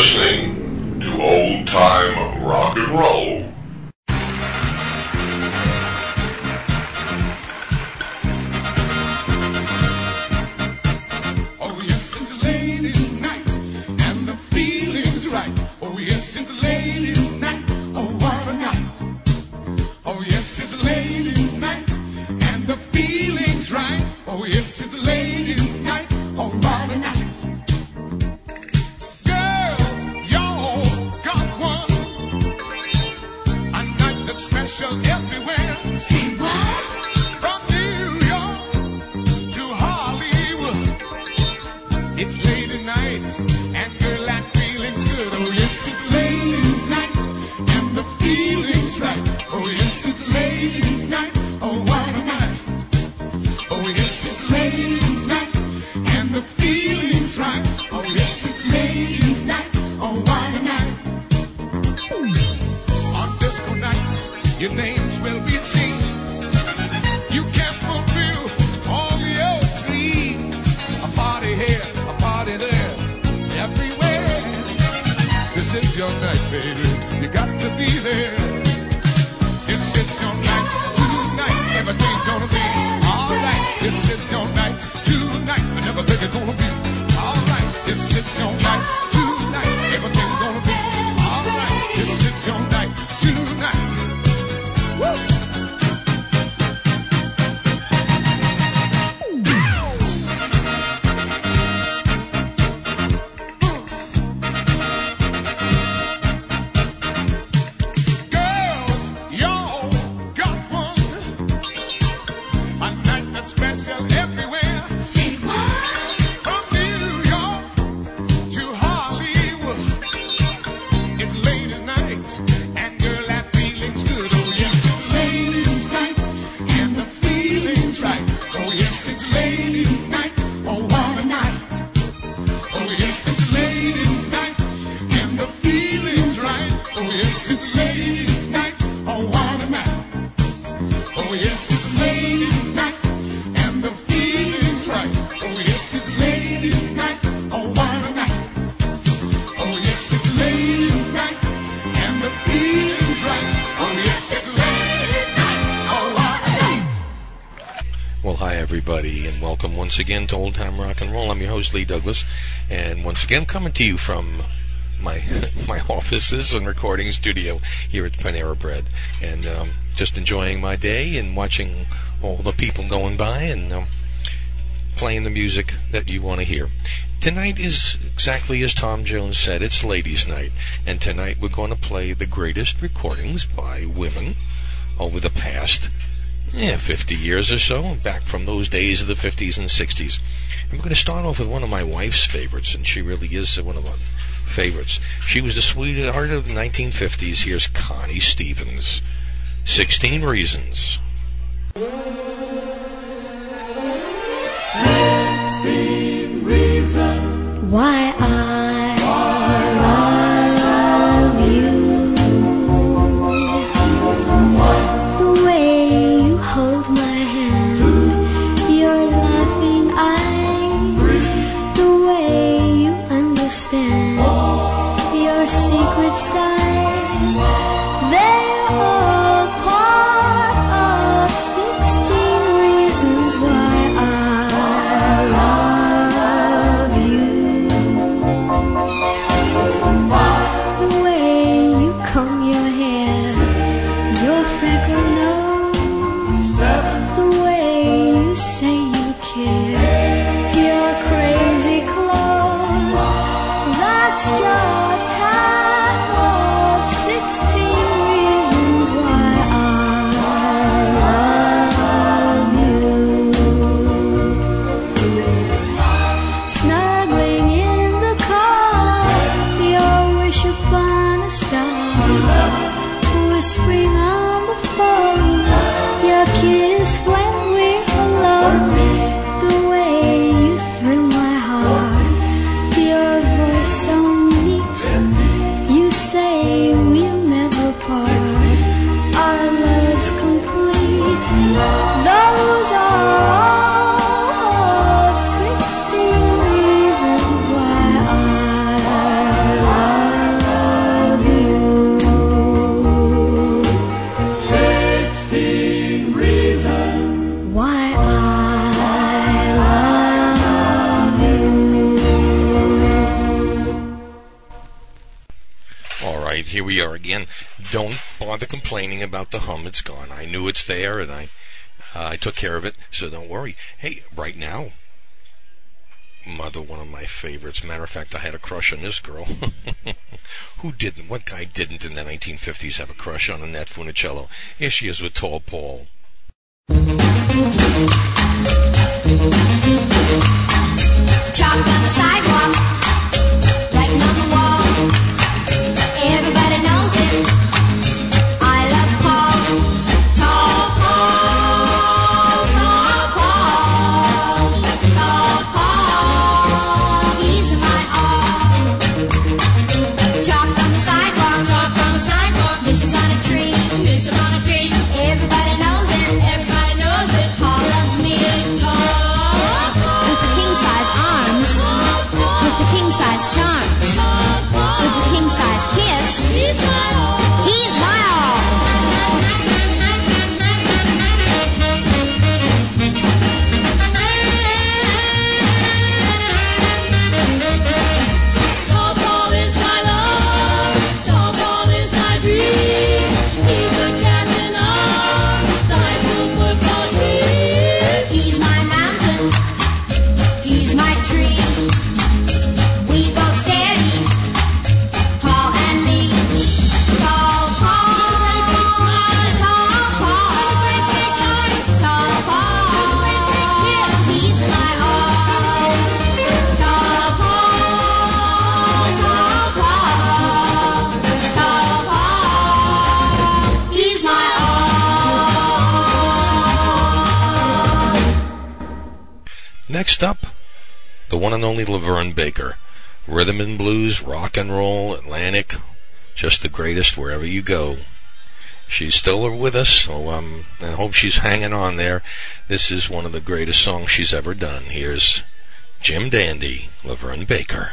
listening everybody, and welcome once again to Old Time Rock and Roll. I'm your host, Lee Douglas, and once again, coming to you from my my offices and recording studio here at Panera Bread, and um, just enjoying my day and watching all the people going by and um, playing the music that you want to hear. Tonight is exactly as Tom Jones said, it's ladies' night, and tonight we're going to play the greatest recordings by women over the past yeah, 50 years or so, back from those days of the 50s and 60s. And we're going to start off with one of my wife's favorites, and she really is one of my favorites. She was the sweetheart of the 1950s. Here's Connie Stevens, 16 Reasons. 16 Reasons Why I the hum. It's gone. I knew it's there, and I uh, I took care of it. So don't worry. Hey, right now, mother, one of my favorites. Matter of fact, I had a crush on this girl. Who didn't? What guy didn't in the 1950s have a crush on Annette Funicello? Here she is with Tall Paul. Chalk Next up, the one and only LaVern Baker. Rhythm and blues, rock and roll, Atlantic, just the greatest wherever you go. She's still with us, so um, I hope she's hanging on there. This is one of the greatest songs she's ever done. Here's Jim Dandy, LaVern Baker.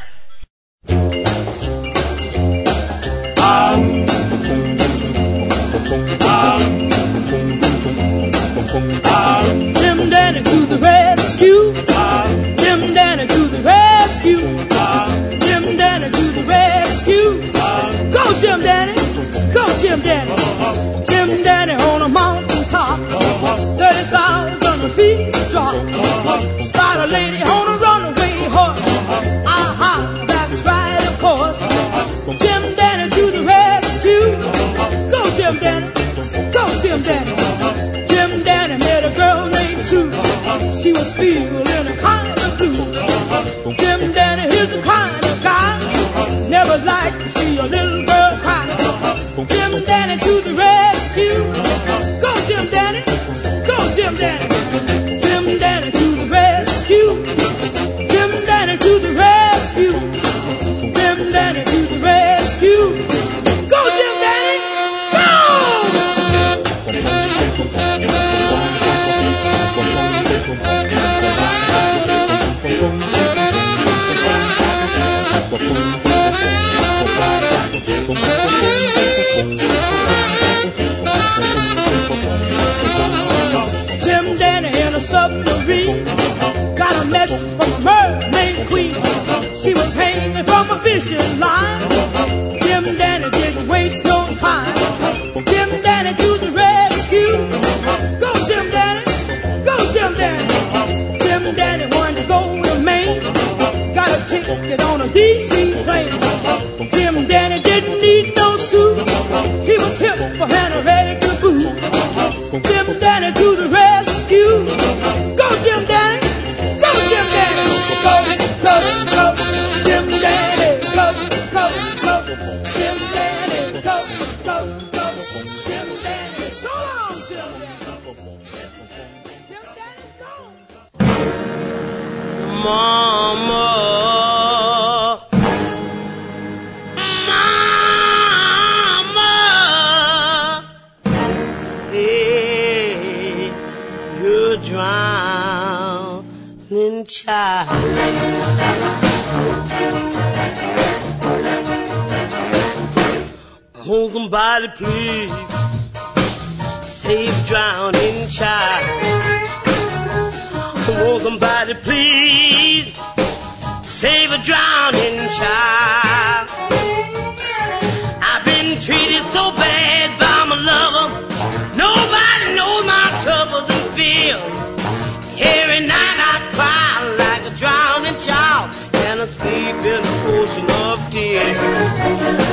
Fishing line. Jim Dandy Hold somebody please. Save drowning child. Hold somebody please. Save a drowning child. I've been treated so bad by my lover. Nobody knows my troubles and fears. Every night I cry like a drowning child. And I sleep in a ocean of tears.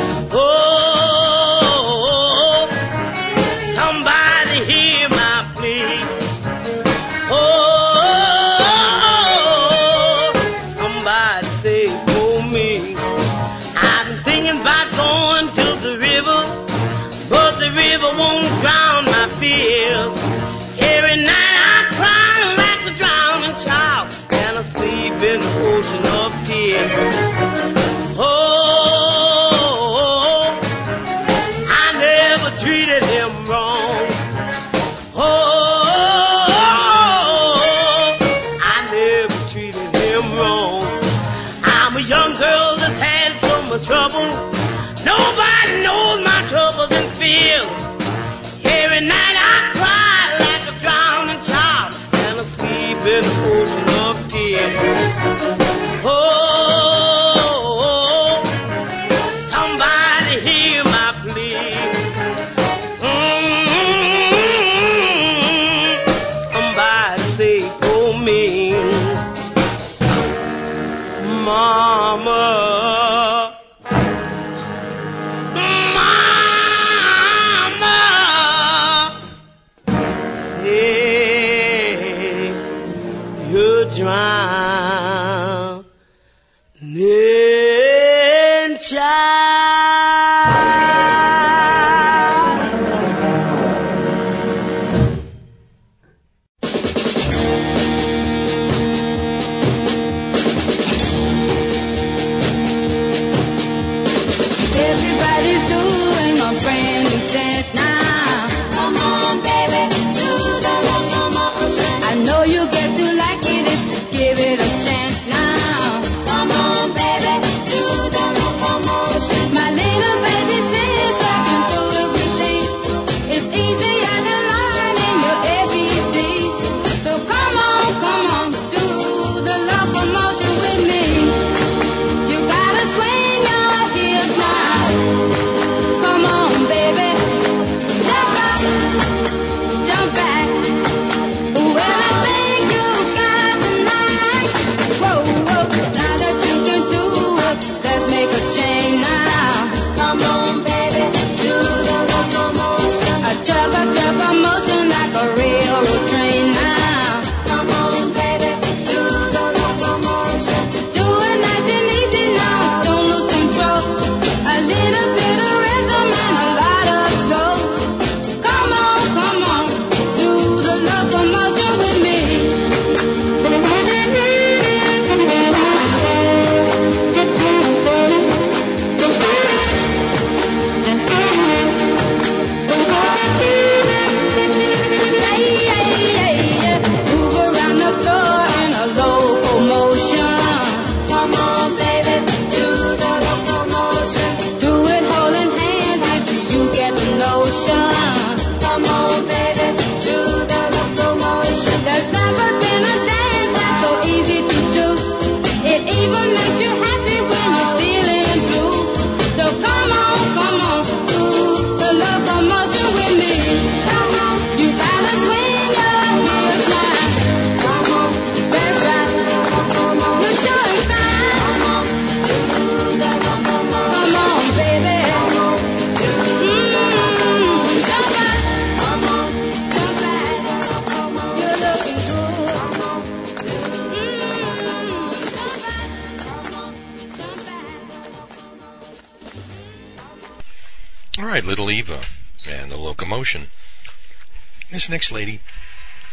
This next lady,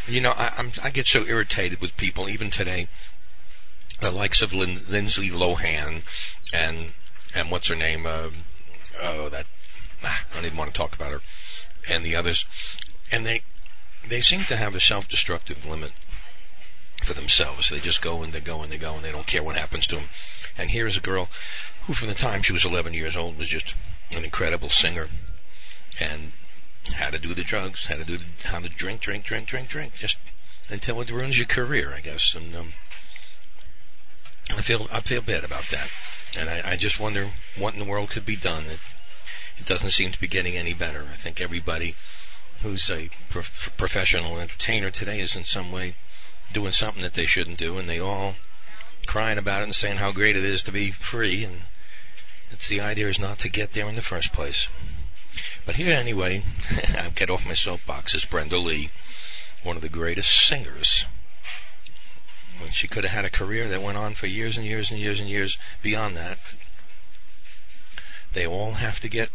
you know, I, I get so irritated with people, even today, the likes of Lin, Lindsay Lohan and and what's her name? Uh, oh, that ah, I don't even want to talk about her, and the others, and they they seem to have a self-destructive limit for themselves. They just go and they go and they go and they don't care what happens to them. And here's a girl who, from the time she was 11 years old, was just an incredible singer and how to do the drugs, how to do the, how to drink, drink, drink, drink, drink, just until it ruins your career, I guess. And um, I feel I feel bad about that, and I, I just wonder what in the world could be done. It, it doesn't seem to be getting any better. I think everybody who's a prof- professional entertainer today is in some way doing something that they shouldn't do, and they all crying about it and saying how great it is to be free. And it's the idea is not to get there in the first place. But here, anyway, I'll get off my soapbox. Is Brenda Lee, one of the greatest singers. When she could have had a career that went on for years and years and years and years beyond that. They all have to get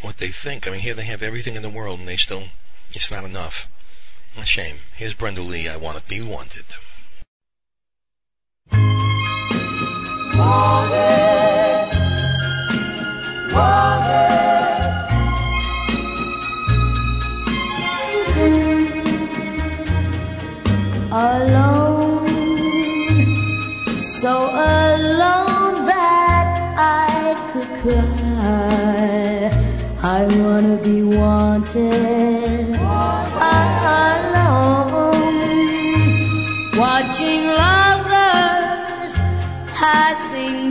what they think. I mean, here they have everything in the world, and they still, it's not enough. A shame. Here's Brenda Lee. I want to be wanted. Alone, so alone that I could cry. I wanna be wanted. Alone, watching lovers passing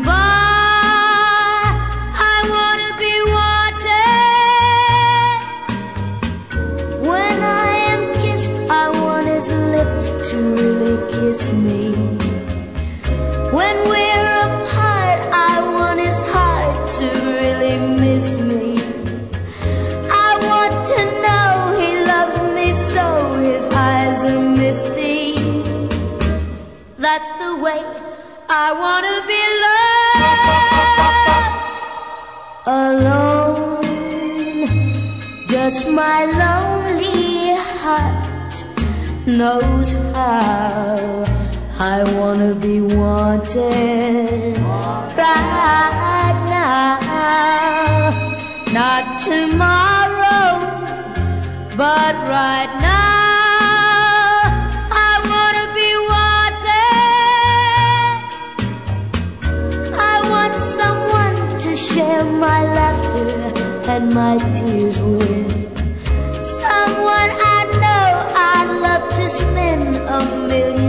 That's the way I wanna be loved alone. Just my lonely heart knows how I wanna be wanted right now. Not tomorrow, but right now. My laughter and my tears with. Someone I know I'd love to spend a million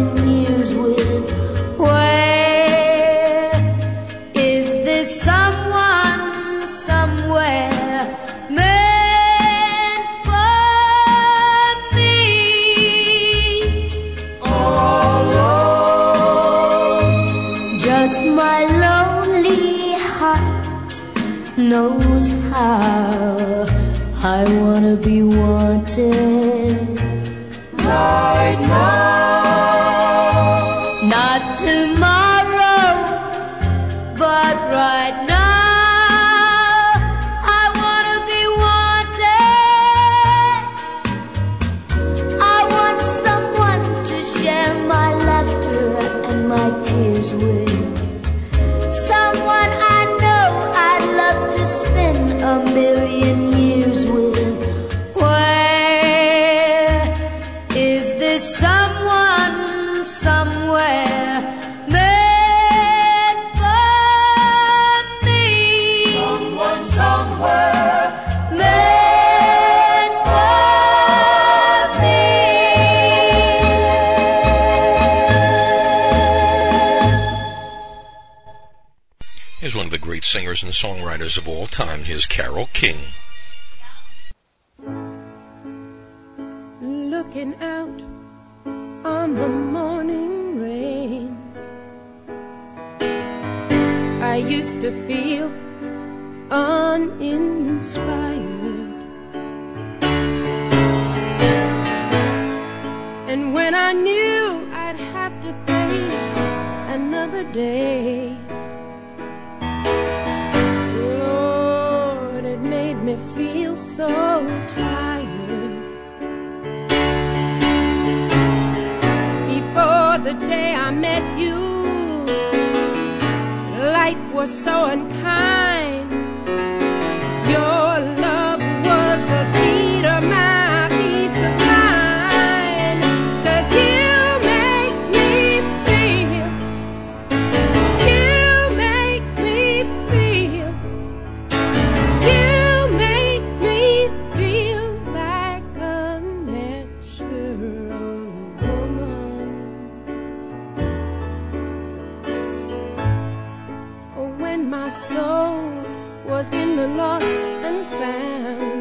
was in the lost and found,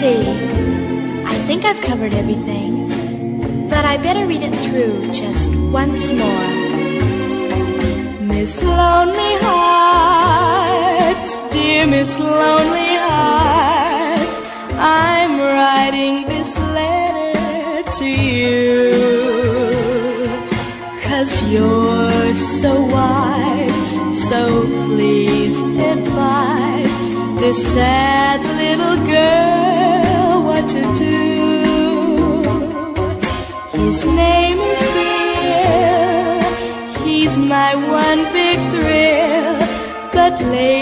see. I think I've covered everything, but I better read it through just once more. Miss Lonely Hearts, dear Miss Lonely Hearts, I'm writing this letter to you. Cause you're so wise, so please advise this sad little girl to do. His name is Bill. He's my one big thrill. But later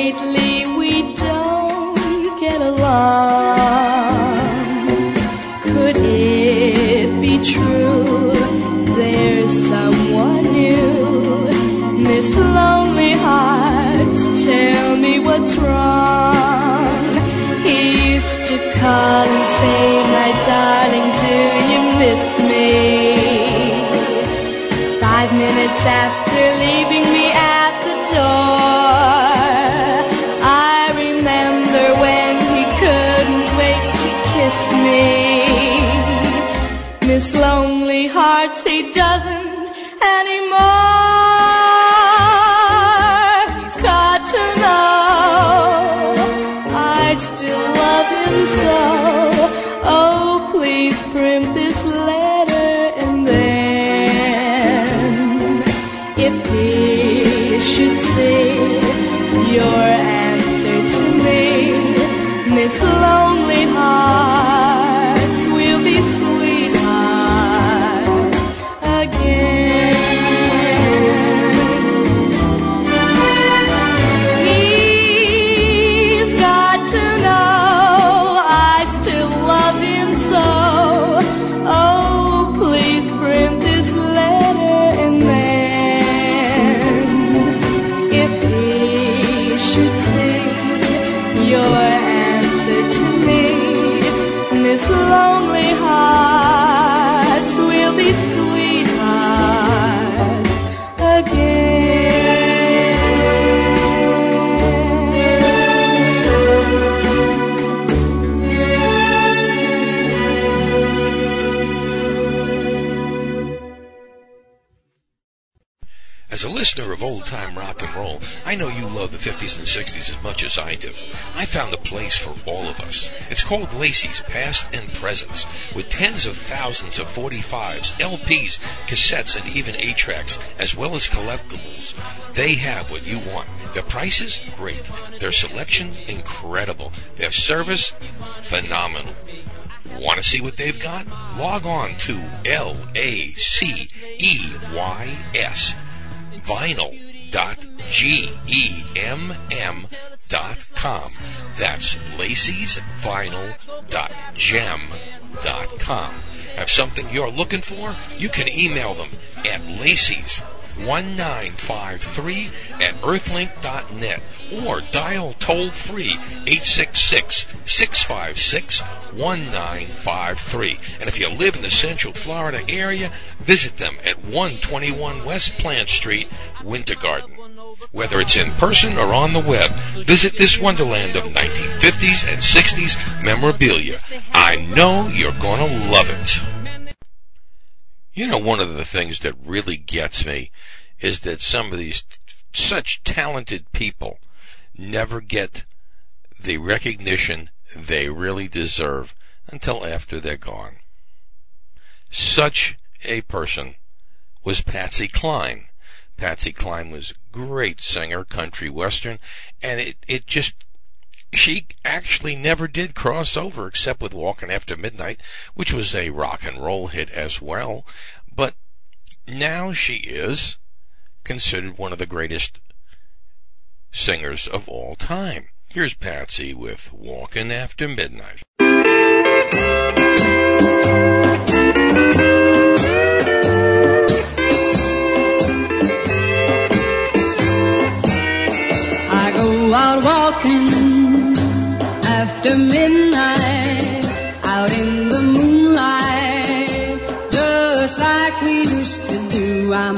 call and say, my darling, do you miss me? Five minutes after leaving me at the door, I remember when he couldn't wait to kiss me. Miss Lonely Hearts, he doesn't listener of old time rock and roll, I know you love the 50s and 60s as much as I do. I found a place for all of us. It's called Lacey's Past and Presents, with tens of thousands of 45s, LPs, cassettes, and even 8 tracks, as well as collectibles. They have what you want. Their prices, great. Their selection, incredible. Their service, phenomenal. Want to see what they've got? Log on to L A C E Y S vinyl dot G E M M dot com. That's Lacey's vinyl dot gem dot com. Have something you're looking for? You can email them at Lacey's 1953 at earthlink.net or dial toll free 866 656 1953. And if you live in the Central Florida area, visit them at 121 West Plant Street, Winter Garden. Whether it's in person or on the web, visit this wonderland of 1950s and 60s memorabilia. I know you're to love it. You know, one of the things that really gets me is that some of these such talented people never get the recognition they really deserve until after they're gone. Such a person was Patsy Cline. Patsy Cline was a great singer, country western, and it, it just, she actually never did cross over except with Walking After Midnight, which was a rock and roll hit as well. But now she is considered one of the greatest singers of all time. Here's Patsy with Walking After Midnight. I go out walking after midnight, out in the moonlight, just like we used to do. I'm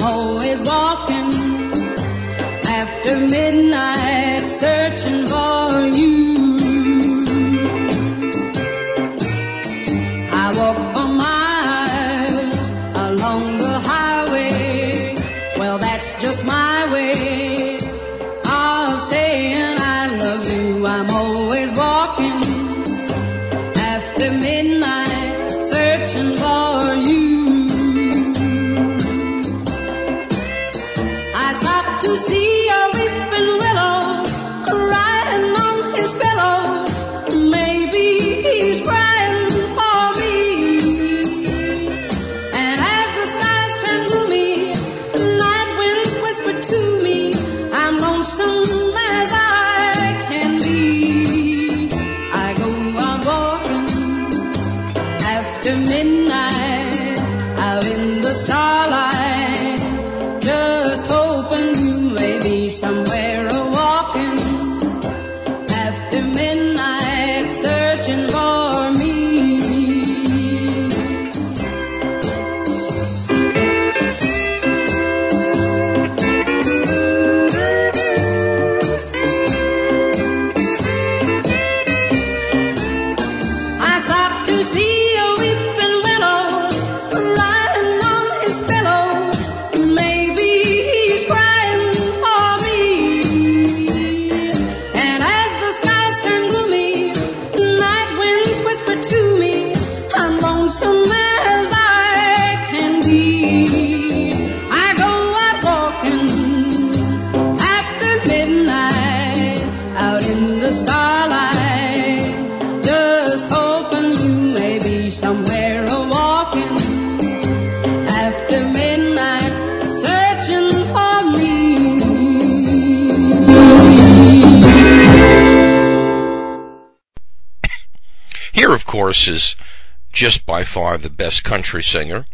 by far the best country singer,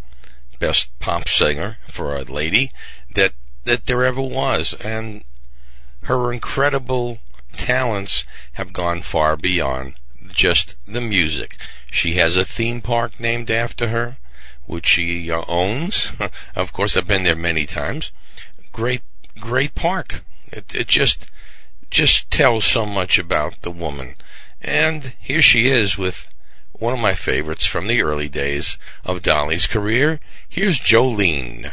best pop singer for a lady that that there ever was, and her incredible talents have gone far beyond just the music. She has a theme park named after her, which she uh, owns. of course, I've been there many times. Great, great park. It, it just just tells so much about the woman. And here she is with one of my favorites from the early days of Dolly's career. Here's Jolene.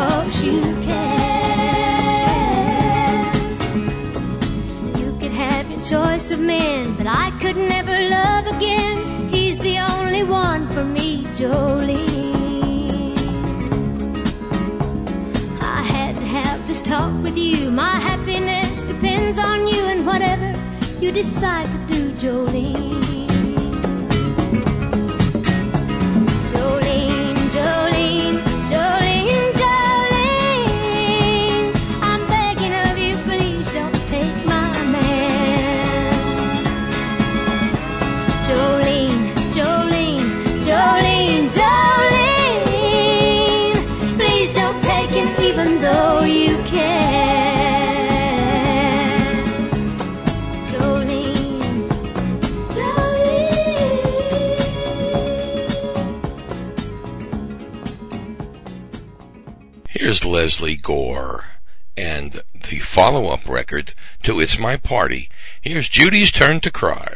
just you can. You could have your choice of men, but I could never love again. He's the only one for me, Jolene. I had to have this talk with you. My happiness depends on you and whatever you decide to do. Jolene, Here's Lesley Gore and the follow up record to It's My Party. Here's Judy's turn to cry.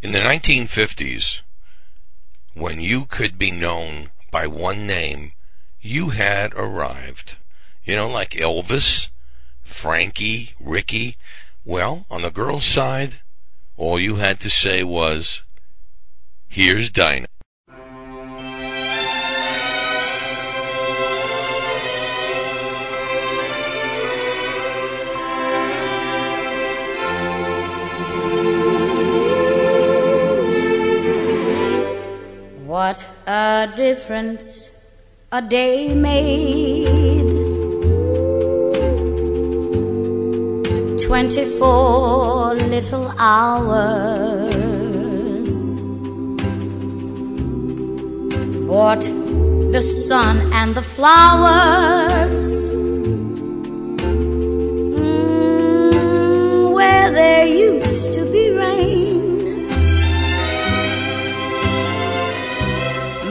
In the 1950s, when you could be known by one name, you had arrived. You know, like Elvis, Frankie, Ricky. Well, on the girl's side, all you had to say was, here's Dinah. A difference a day made. Twenty-four little hours. Bought the sun and the flowers.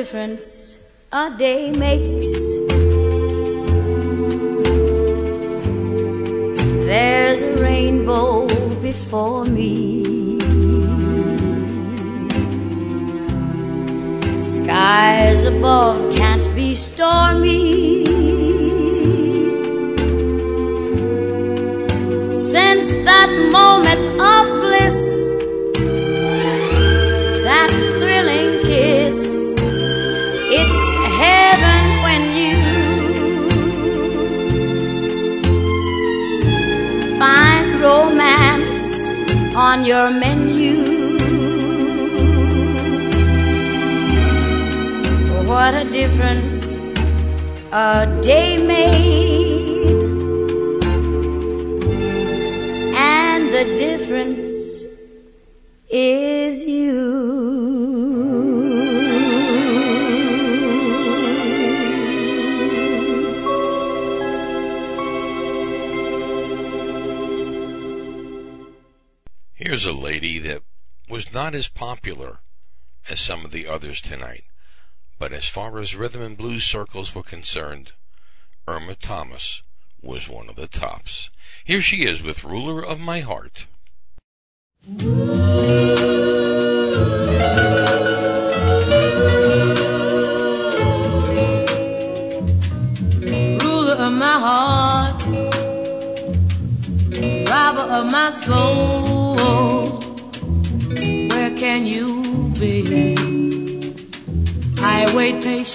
Difference a day makes. There's a rainbow before me. Skies above can't be stormy. Since that moment on your menu. What a difference a day made, Here's a lady that was not as popular as some of the others tonight, but as far as rhythm and blues circles were concerned, Irma Thomas was one of the tops. Here she is with Ruler of My Heart.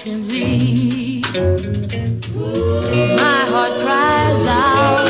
Patiently. My heart cries out,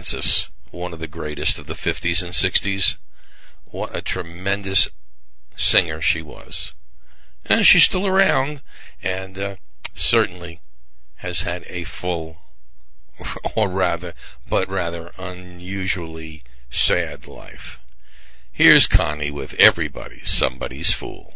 Francis, one of the greatest of the 50s and 60s. What a tremendous singer she was. And she's still around and uh, certainly has had a full, or rather, but rather unusually sad life. Here's Connie with Everybody's Somebody's Fool.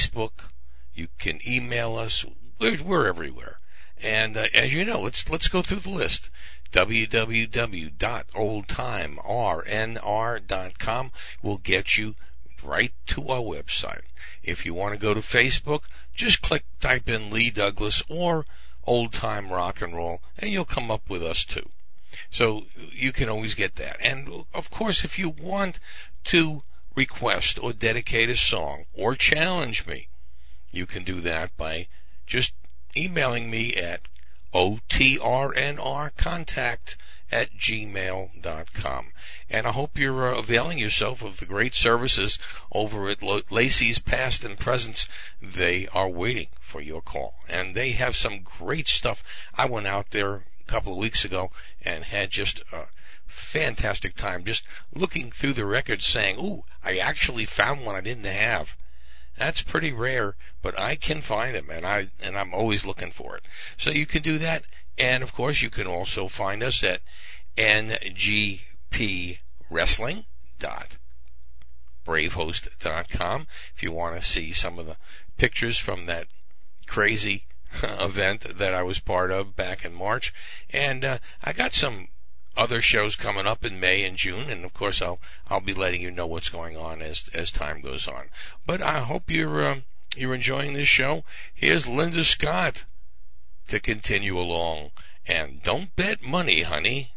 Facebook. You can email us. We're, we're everywhere. And uh, as you know, let's let's go through the list. www.oldtimernr.com will get you right to our website. If you want to go to Facebook, just click, type in Lee Douglas or Old Time Rock and Roll, and you'll come up with us too. So you can always get that. And of course, if you want to request or dedicate a song or challenge me, you can do that by just emailing me at otrnrcontact at gmail.com. And I hope you're uh, availing yourself of the great services over at Lacey's Past and Presents. They are waiting for your call. And they have some great stuff. I went out there a couple of weeks ago and had just a fantastic time just looking through the records saying, ooh, I actually found one I didn't have. That's pretty rare, but I can find them and I, and I'm always looking for it. So you can do that. And of course you can also find us at ngpwrestling.bravehost.com if you want to see some of the pictures from that crazy event that I was part of back in March. And uh, I got some other shows coming up in May and June, and of course I'll I'll be letting you know what's going on as as time goes on. But I hope you're um, you're enjoying this show. Here's Linda Scott to continue along, and don't bet money, honey.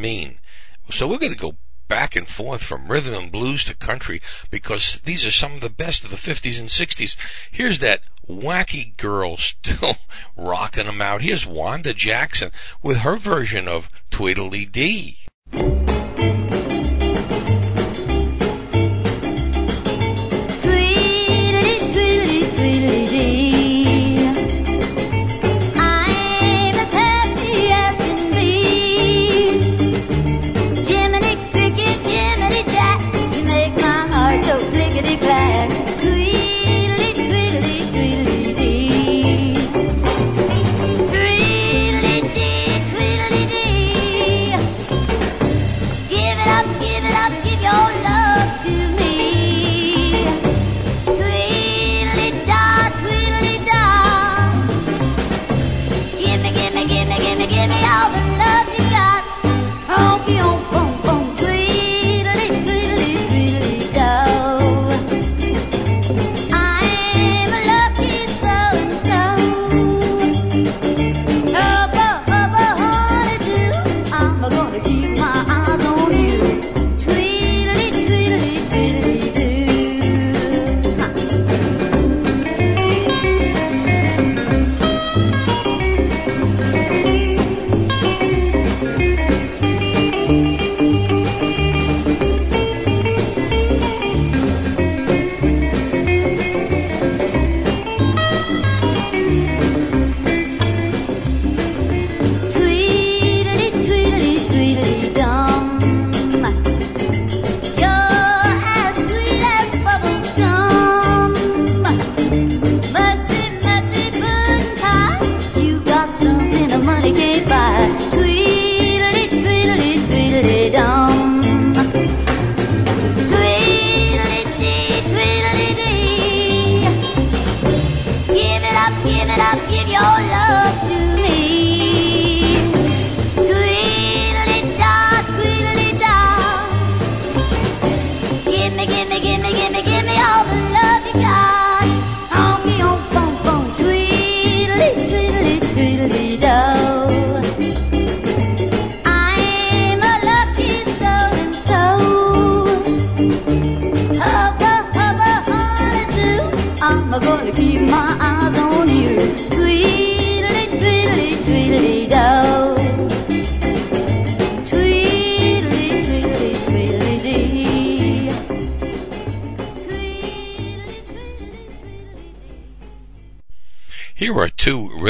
mean? So we're going to go back and forth from rhythm and blues to country because these are some of the best of the 50s and 60s. Here's that wacky girl still rocking them out. Here's Wanda Jackson with her version of Tweedledee Dee.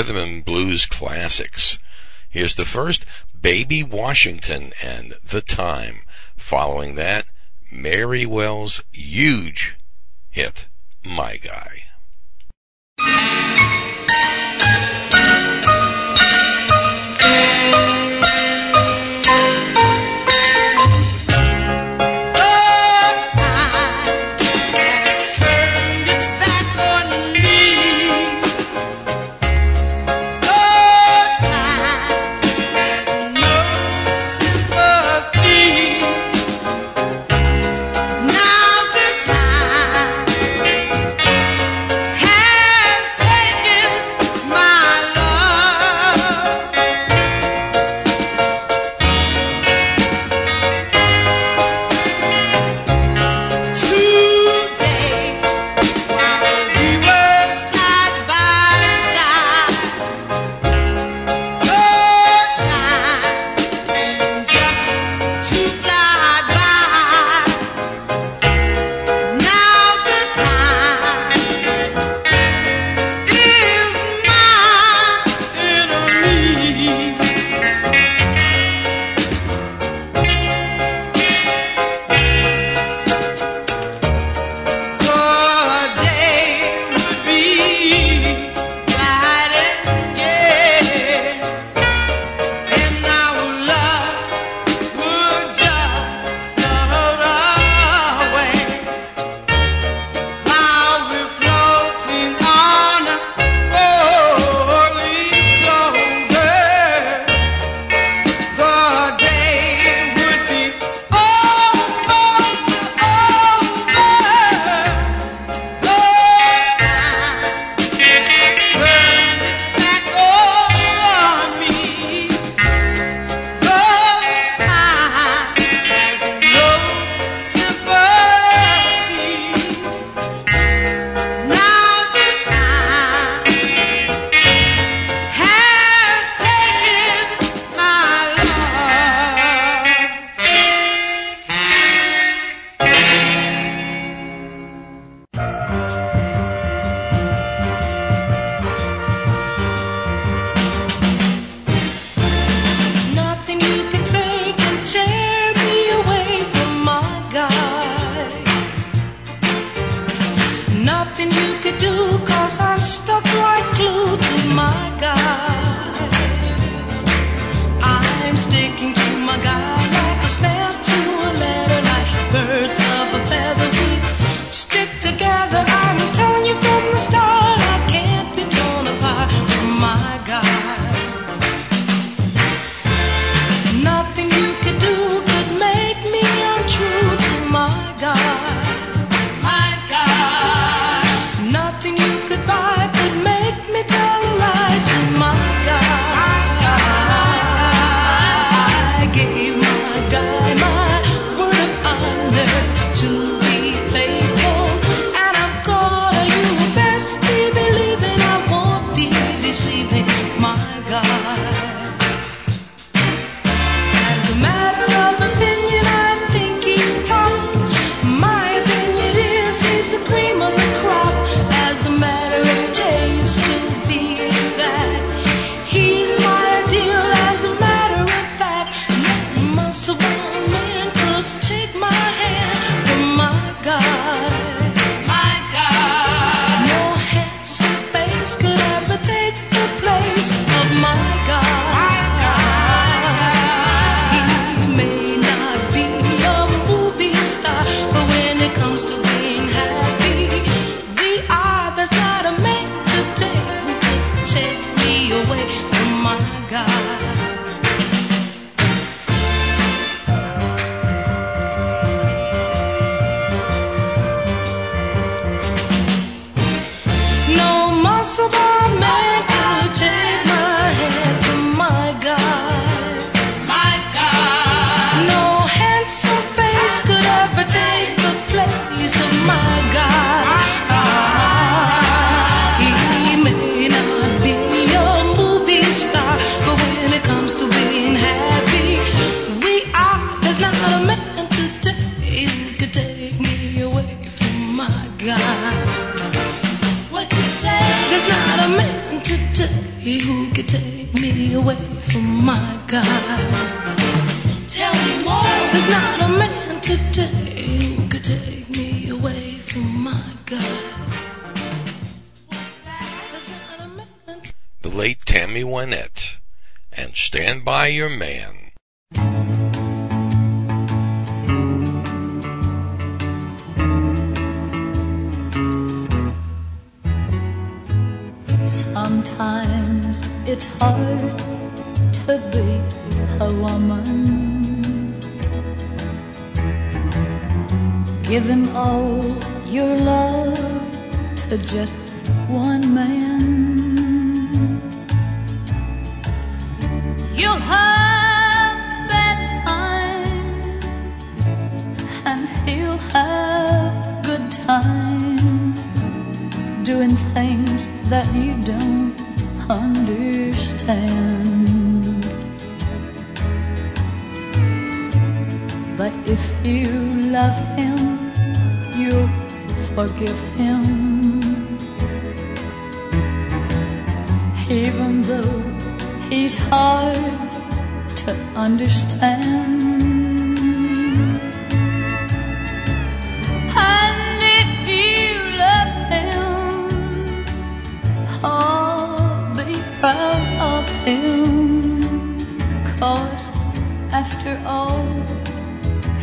rhythm and blues classics. Here's the first Baby Washington and The Time. Following that, Mary Wells' huge hit, My Guy.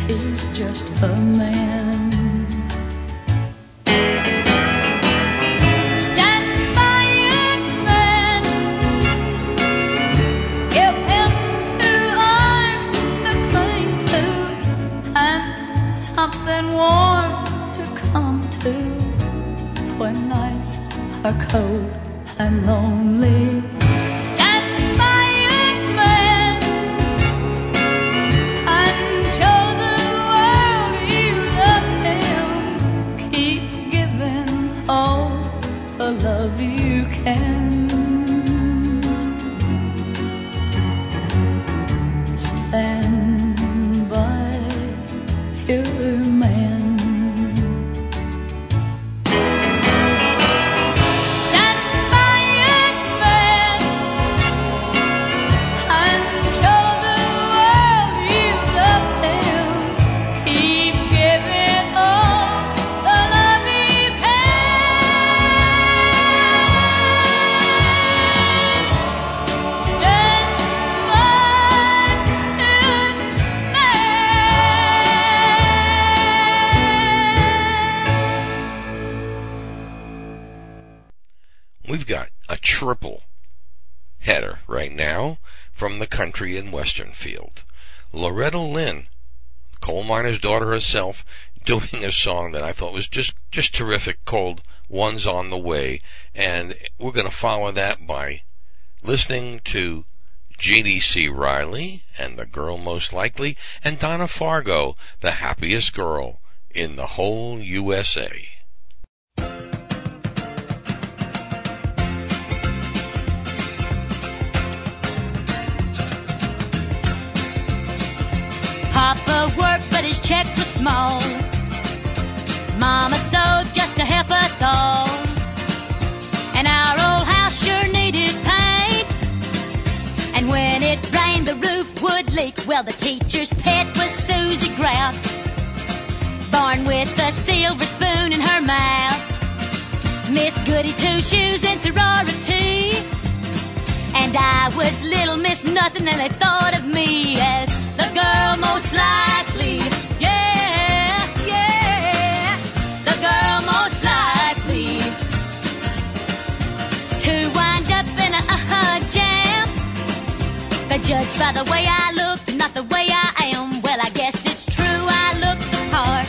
To cling to and something warm to come to when nights are cold and lonely. Country western field. Loretta Lynn, coal miner's daughter herself, doing a song that I thought was just, just terrific called One's on the Way. And we're going to follow that by listening to Jeannie C. Riley and the girl most likely and Donna Fargo, the happiest girl in the whole USA. His check was small. Mama sewed just to help us all. And our old house sure needed paint. And when it rained, the roof would leak. Well, the teacher's pet was Susie Grout. Born with a silver spoon in her mouth. Miss Goody Two Shoes and sorority. And I was little Miss Nothing, and they thought of me as the girl most likely. By the way I look, not the way I am. Well, I guess it's true I look the part.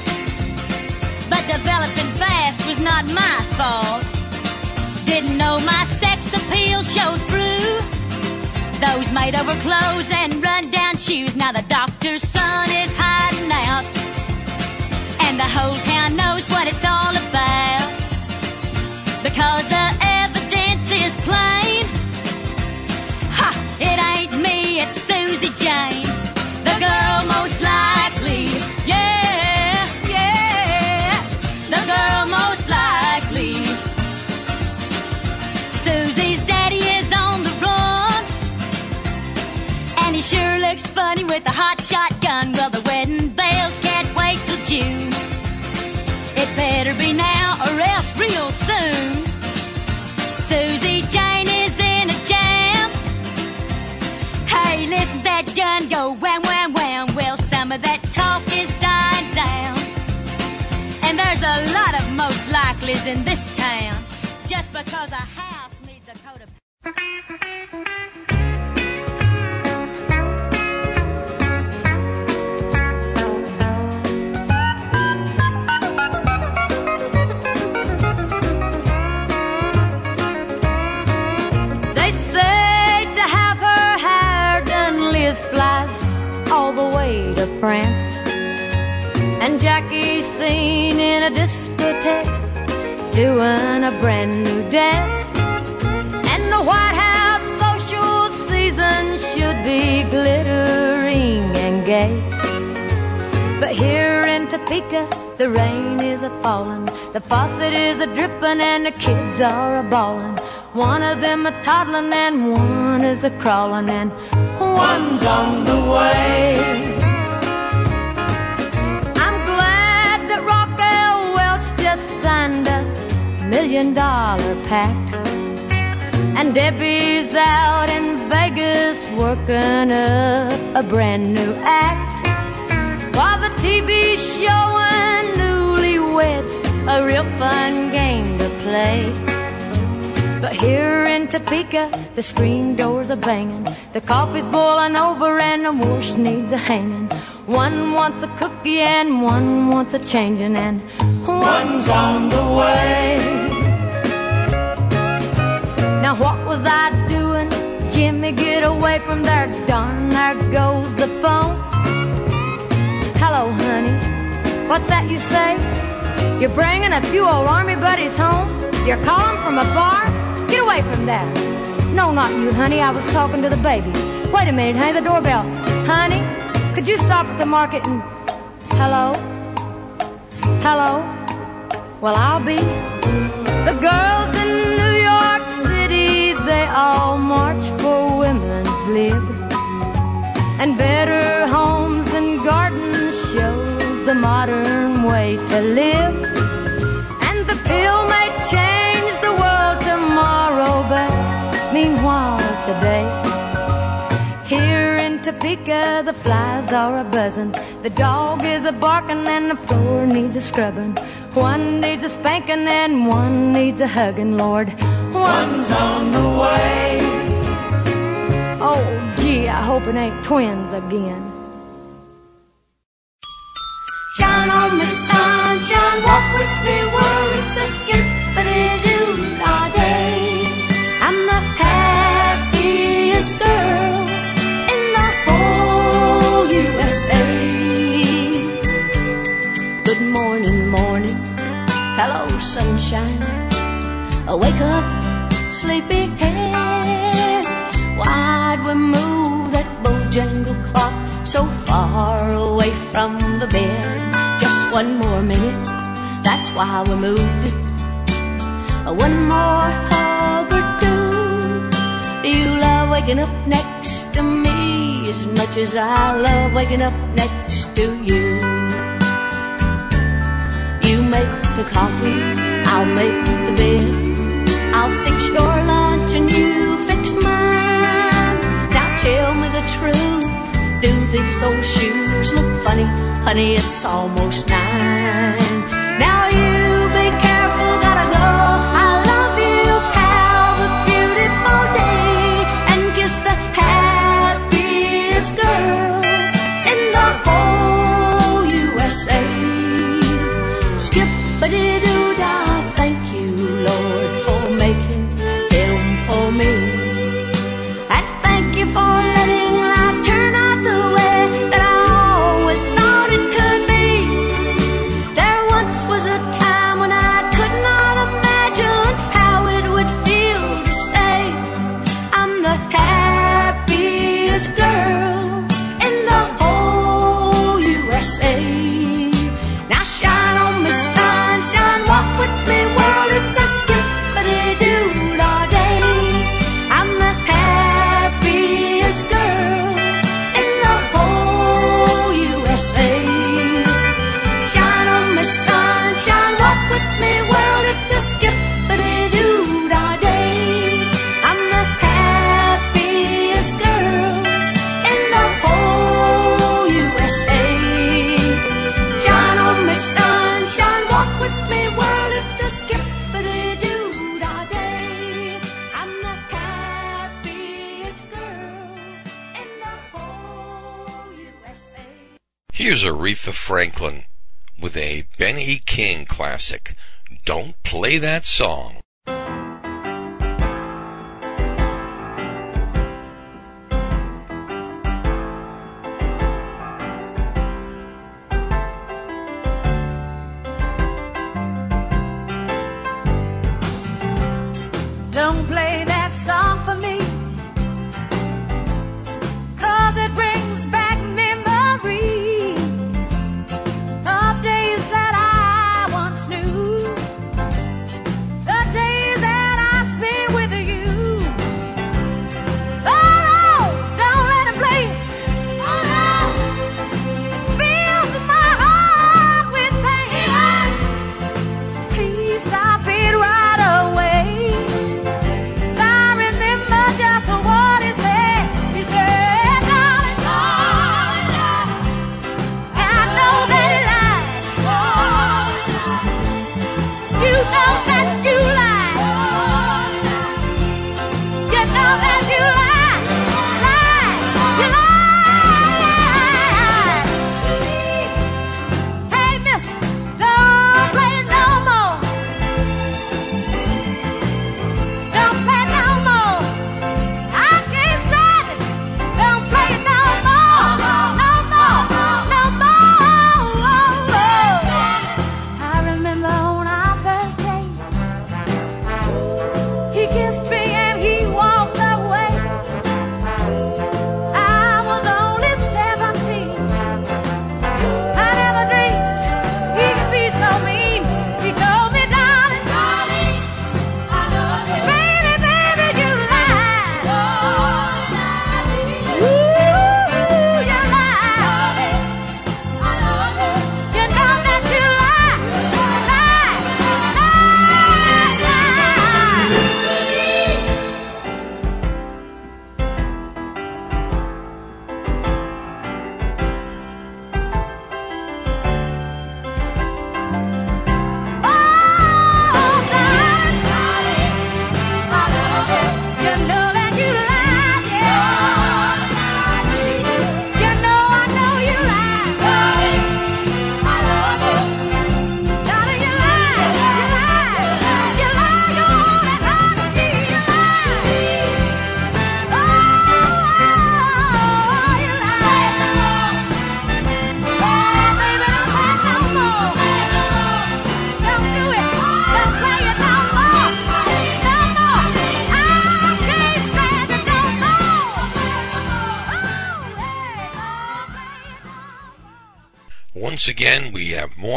But developing fast was not my fault. Didn't know my sex appeal showed through. Those made over clothes and run down shoes. Now the doctor's son is hiding out. And the whole town knows what it's all about. Jane. The girl most likely. Yeah, yeah. The girl most likely. Susie's daddy is on the run. And he sure looks funny with a hot wham, wham, wham. Well, some of that talk is dying down. And there's a lot of most likelies in this town. Just because I In a discotheque doing a brand new dance. And the White House social season should be glittering and gay. But here in Topeka, the rain is a falling, the faucet is a dripping, and the kids are a bawling. One of them a toddling, and one is a crawling, and one's on the way. Million dollar pact. And Debbie's out in Vegas working up a brand new act. While the TV showing newlyweds a real fun game to play. But here in Topeka, the screen doors are banging, the coffee's boiling over, and the wash needs a hanging. One wants a cookie and one wants a changing, and one's on the way. Now what was I doing? Jimmy, get away from there, darn, there goes the phone. Hello, honey. What's that you say? You're bringing a few old army buddies home? You're calling from a bar? Get away from there. No, not you, honey. I was talking to the baby. Wait a minute, honey. The doorbell. Honey, could you stop at the market and. Hello? Hello? Well, I'll be. The girls all march for women's lib. And better homes and gardens shows the modern way to live. Here the flies are a buzzing. The dog is a barking and the floor needs a scrubbing. One needs a spanking and one needs a hugging, Lord. One's on the way. Oh, gee, I hope it ain't twins again. Shine on me, sunshine, walk with me, world. It's a skippity-doo sunshine. Wake up, sleepyhead. Why'd we move that bojangle clock so far away from the bed? Just one more minute, that's why we moved it. One more hug or two. Do you love waking up next to me as much as I love waking up next to you? You make the coffee, I'll make the bed. I'll fix your lunch and you fix mine. Now tell me the truth. Do these old shoes look funny? Honey, it's almost nine. Now you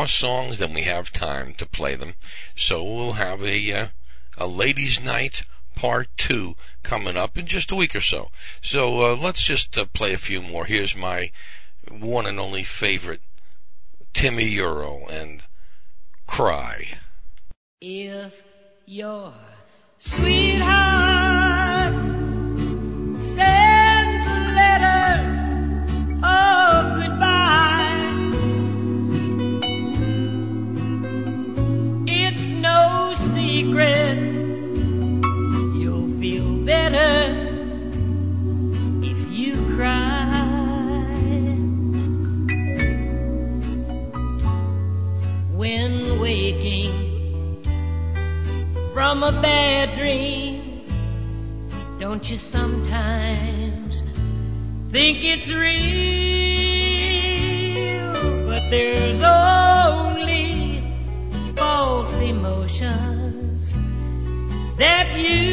more songs than we have time to play them. So we'll have a uh, a ladies' night part two coming up in just a week or so. So uh, let's just uh, play a few more. Here's my one and only favorite, Timi Yuro and Cry. If your sweetheart bad dreams? Don't you sometimes think it's real? But there's only false emotions that you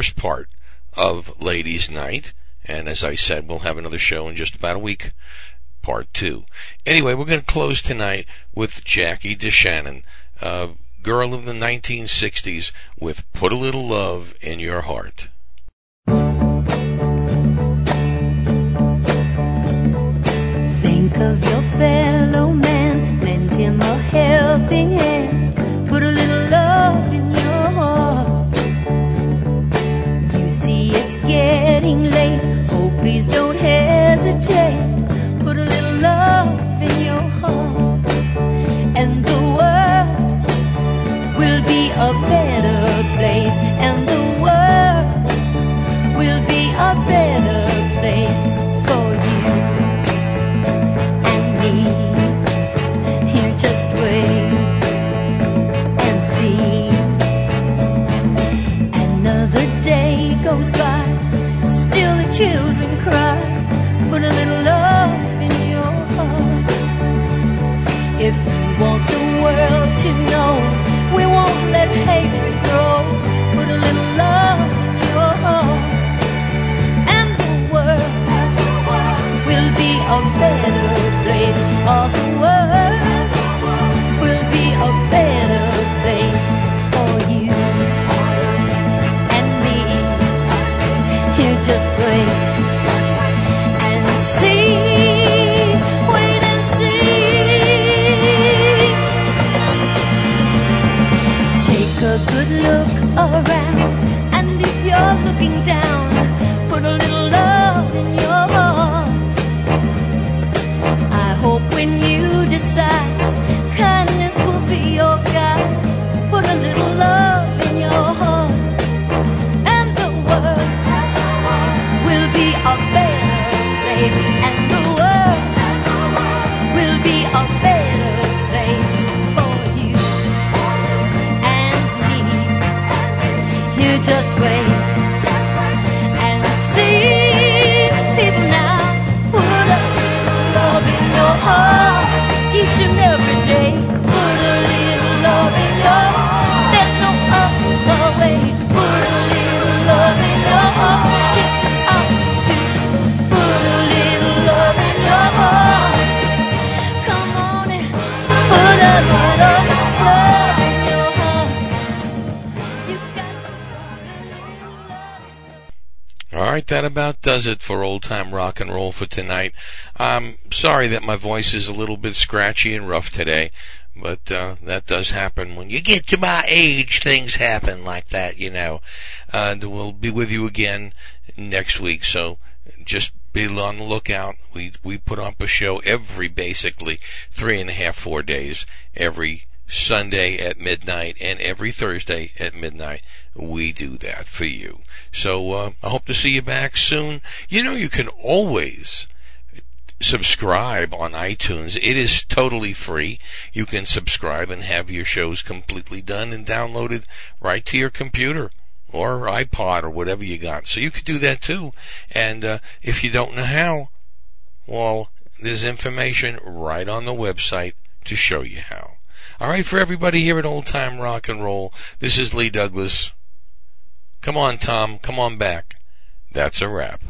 first part of Ladies Night, and as I said, we'll have another show in just about a week, part two. Anyway, we're going to close tonight with Jackie DeShannon, a girl of the 1960s with Put a Little Love in Your Heart. Think of your fellow man, lend him a helping hand, All the world will be a better place for you and me. Here, just wait and see. Wait and see. Take a good look around, and if you're looking down, put a little when you decide, All right, that about does it for old time rock and roll for tonight. I'm sorry that my voice is a little bit scratchy and rough today, but uh, that does happen when you get to my age. Things happen like that, you know. Uh, and we'll be with you again next week, so just be on the lookout. We we put up a show every basically three and a half four days every Sunday at midnight and every Thursday at midnight. We do that for you. So uh, I hope to see you back soon. You know you can always subscribe on iTunes. It is totally free. You can subscribe and have your shows completely done and downloaded right to your computer or iPod or whatever you got. So you could do that too. And uh, if you don't know how, well, there's information right on the website to show you how. All right, for everybody here at Old Time Rock and Roll, this is Lee Douglas. Come on, Tom. Come on back. That's a wrap.